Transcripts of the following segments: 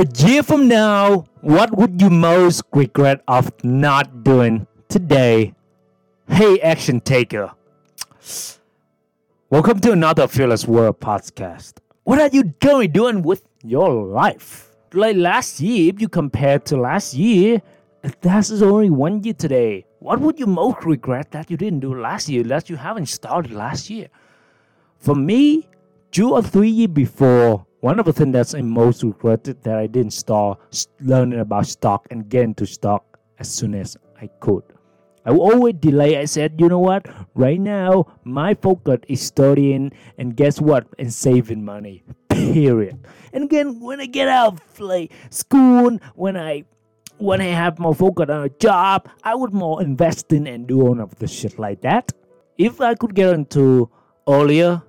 A year from now, what would you most regret of not doing today? Hey, action taker. Welcome to another Fearless Warrior podcast. What are you doing doing with your life? Like last year, if you compare to last year, that's only one year today. What would you most regret that you didn't do last year, that you haven't started last year? For me, two or three years before, one of the things that's I most regretted that I didn't start learning about stock and get into stock as soon as I could. I always delay. I said, you know what? Right now, my focus is studying and guess what? And saving money. Period. And again, when I get out of like school, when I when I have more focus on a job, I would more invest in and do all of the shit like that. If I could get into earlier,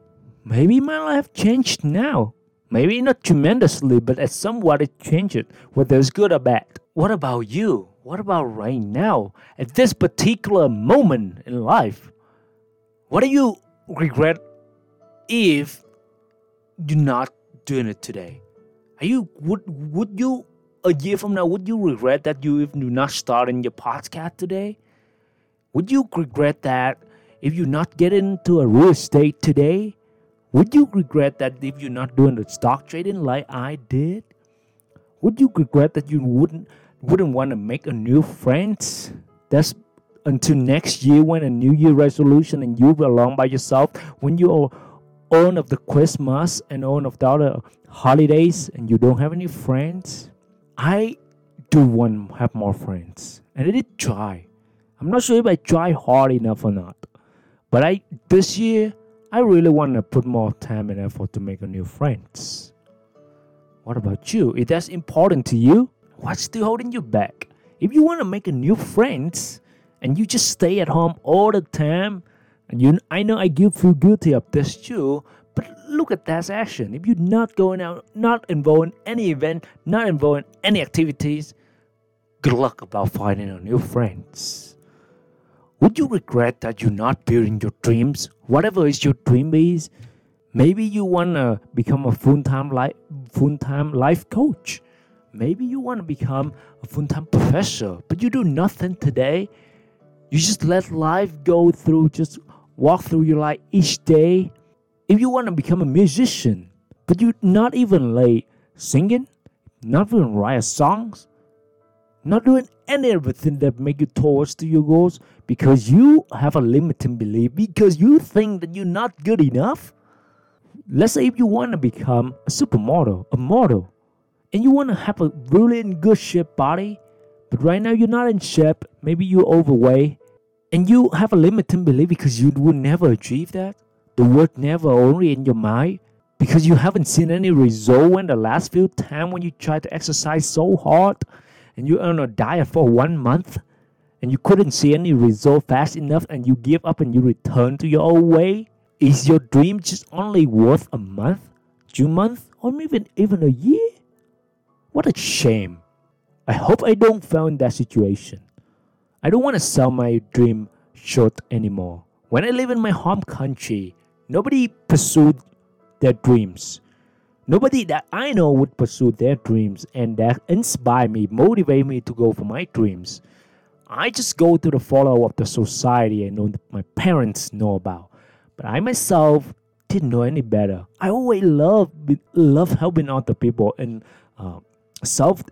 maybe my life changed now. Maybe not tremendously, but at somewhat it changed, whether it's good or bad. What about you? What about right now? At this particular moment in life? What do you regret if you're not doing it today? Are you would would you a year from now would you regret that you if you not starting your podcast today? Would you regret that if you're not get into a real estate today? Would you regret that if you're not doing the stock trading like I did? Would you regret that you wouldn't wouldn't want to make a new friends? That's until next year when a new year resolution and you belong by yourself when you are own of the Christmas and own of the other holidays and you don't have any friends. I do want to have more friends and I did try. I'm not sure if I try hard enough or not. But I this year I really want to put more time and effort to make a new friends. What about you? If that's important to you, what's still holding you back? If you want to make a new friends and you just stay at home all the time, and you, I know I feel guilty of this too, but look at that action. If you're not going out, not involved in any event, not involved in any activities, good luck about finding a new friends. Would you regret that you're not building your dreams? Whatever is your dream is, maybe you wanna become a full-time life full-time life coach. Maybe you wanna become a full-time professor, but you do nothing today. You just let life go through, just walk through your life each day. If you wanna become a musician, but you're not even like singing, not even write songs, not doing any everything that make you towards to your goals because you have a limiting belief because you think that you're not good enough. Let's say if you want to become a supermodel a model and you want to have a really in good shape body but right now you're not in shape maybe you're overweight and you have a limiting belief because you would never achieve that. The word never only in your mind. Because you haven't seen any result in the last few time when you try to exercise so hard and you're on a diet for one month and you couldn't see any result fast enough and you give up and you return to your old way? Is your dream just only worth a month, two months, or even even a year? What a shame. I hope I don't fall in that situation. I don't want to sell my dream short anymore. When I live in my home country, nobody pursued their dreams. Nobody that I know would pursue their dreams and that inspire me, motivate me to go for my dreams. I just go to the follow of the society I know my parents know about. But I myself didn't know any better. I always love love helping other people and uh, self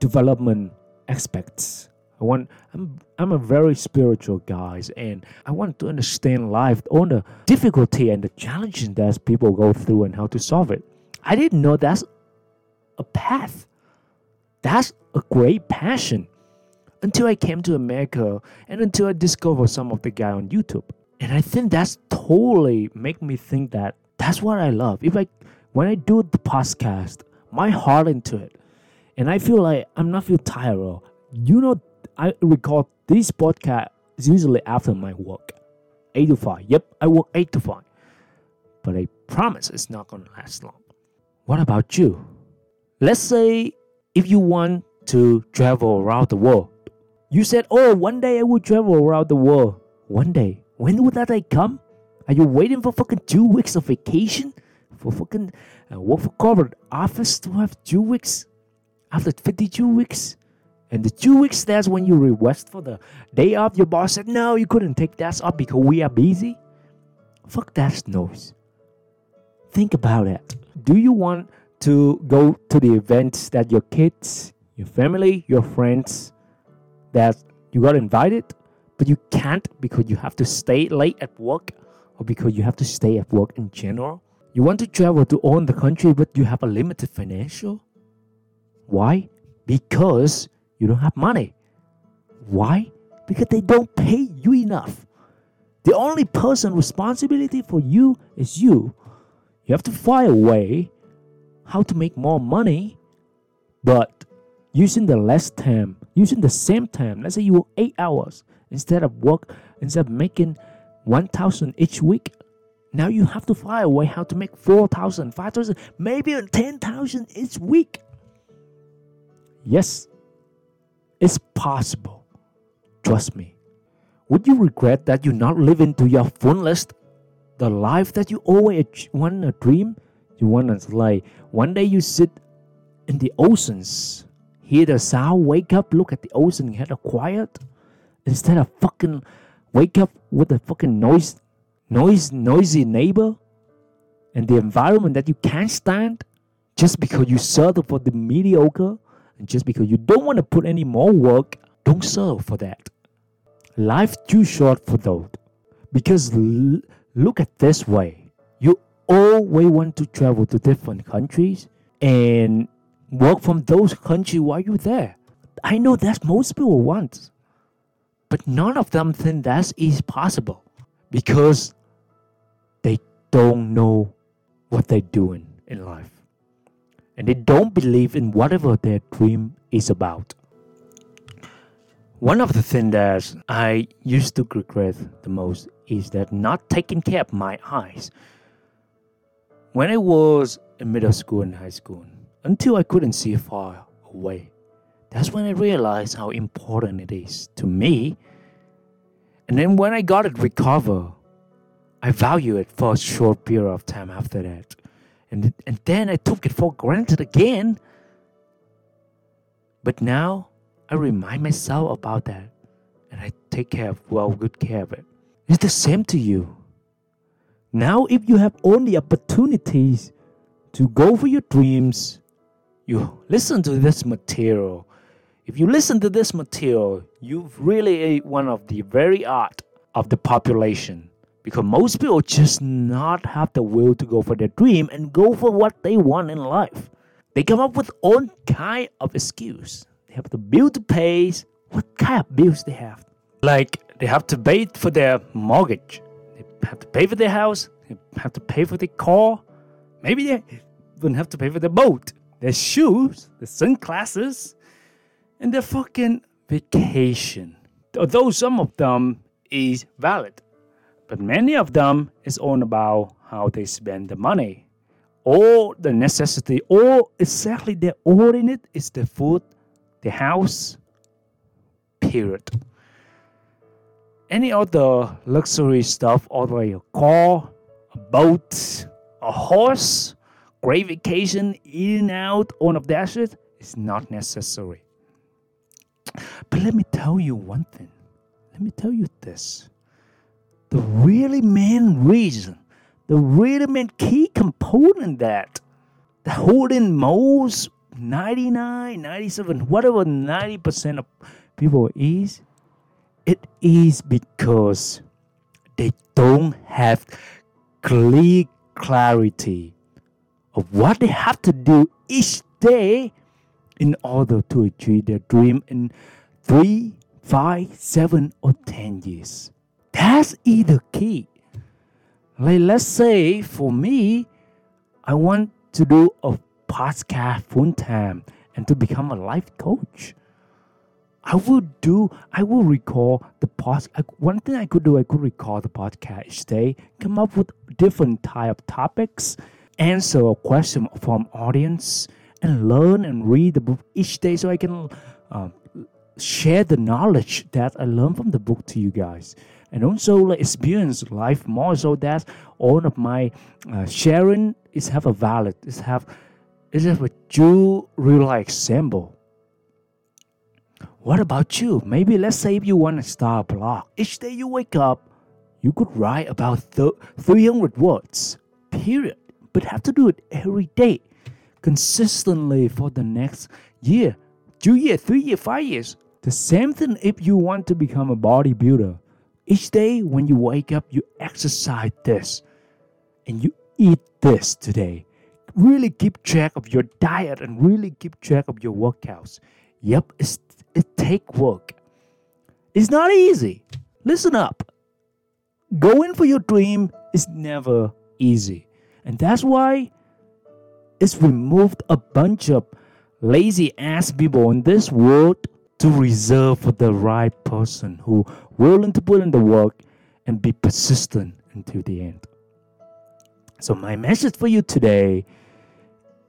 development aspects. I want I'm I'm a very spiritual guys and I want to understand life, all the difficulty and the challenges that people go through and how to solve it. I didn't know that's a path. That's a great passion. Until I came to America and until I discovered some of the guy on YouTube. And I think that's totally make me think that that's what I love. If I when I do the podcast, my heart into it. And I feel like I'm not feel tired. You know, I record this podcast usually after my work. 8 to 5. Yep, I work 8 to 5. But I promise it's not gonna last long. What about you? Let's say if you want to travel around the world. You said, Oh, one day I will travel around the world. One day. When would that day come? Are you waiting for fucking two weeks of vacation? For fucking uh, work for corporate office to have two weeks? after 52 weeks. And the two weeks that's when you request for the day off, your boss said, no, you couldn't take that off because we are busy. Fuck that noise. Think about it. Do you want to go to the events that your kids, your family, your friends, that you got invited, but you can't because you have to stay late at work or because you have to stay at work in general? You want to travel to own the country, but you have a limited financial? Why? Because you don't have money. Why? Because they don't pay you enough. The only person responsibility for you is you. You have to find a way how to make more money, but using the less time, using the same time. Let's say you work eight hours instead of work instead of making one thousand each week. Now you have to find a way how to make 4,000, 5,000, maybe 10,000 each week. Yes, it's possible. Trust me. Would you regret that you're not living to your fullest the life that you always want to dream? You want to like one day you sit in the oceans, hear the sound, wake up, look at the ocean, get a quiet, instead of fucking wake up with a fucking noise, noise, noisy neighbor, and the environment that you can't stand, just because you settle for the mediocre and just because you don't want to put any more work, don't settle for that. Life's too short for those. Because l- look at this way. You always want to travel to different countries and work from those countries while you're there. I know that's most people want. But none of them think that is possible because they don't know what they're doing in life and they don't believe in whatever their dream is about. One of the things that I used to regret the most is that not taking care of my eyes. When I was in middle school and high school, until I couldn't see far away, that's when I realized how important it is to me. And then when I got it recovered, I value it for a short period of time after that. And, and then I took it for granted again. But now I remind myself about that and I take care of, well, good care of it. It's the same to you. Now, if you have only opportunities to go for your dreams, you listen to this material. If you listen to this material, you've really one of the very art of the population because most people just not have the will to go for their dream and go for what they want in life. They come up with all kind of excuse. They have the bill to pay. What kind of bills they have? Like they have to pay for their mortgage. They have to pay for their house. They have to pay for their car. Maybe they even have to pay for their boat, their shoes, their sunglasses, and their fucking vacation. Although some of them is valid but many of them is all about how they spend the money. All the necessity, all exactly the all in it is the food, the house, period. Any other luxury stuff, or like a car, a boat, a horse, great vacation, eating out, all of that shit is not necessary. But let me tell you one thing. Let me tell you this the really main reason, the really main key component that the holding most 99, 97, whatever 90% of people is, it is because they don't have clear clarity of what they have to do each day in order to achieve their dream in three, five, seven, or ten years. That's either key. Like let's say for me, I want to do a podcast full time and to become a life coach. I would do, I will recall the podcast. One thing I could do, I could recall the podcast each day, come up with different type of topics, answer a question from audience, and learn and read the book each day so I can uh, share the knowledge that I learned from the book to you guys and also experience life more so that all of my uh, sharing is have a valid is have is have a true real life example. What about you? Maybe let's say if you want to start a blog. Each day you wake up, you could write about th- 300 words, period. But have to do it every day, consistently for the next year, two years, three years, five years. The same thing if you want to become a bodybuilder. Each day when you wake up, you exercise this and you eat this today. Really keep track of your diet and really keep track of your workouts. Yep, it's, it take work. It's not easy. Listen up. Going for your dream is never easy. And that's why it's removed a bunch of lazy ass people in this world to reserve for the right person who willing to put in the work and be persistent until the end. So my message for you today,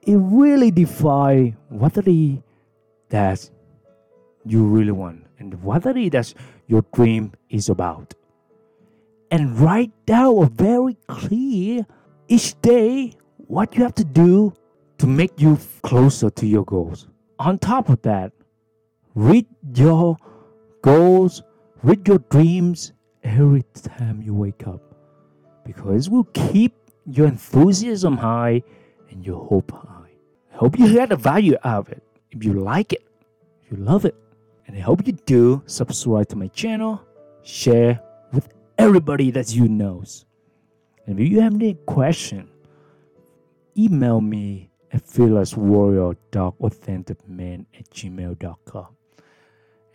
it really define what it is that you really want and what it is that your dream is about. And write down a very clear each day what you have to do to make you closer to your goals. On top of that, Read your goals, read your dreams every time you wake up because it will keep your enthusiasm high and your hope high. I hope you get the value out of it. If you like it, if you love it, and I hope you do subscribe to my channel, share with everybody that you knows. And if you have any question, email me at fearlesswarrior.authenticman at gmail.com.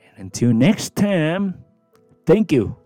And until next time, thank you.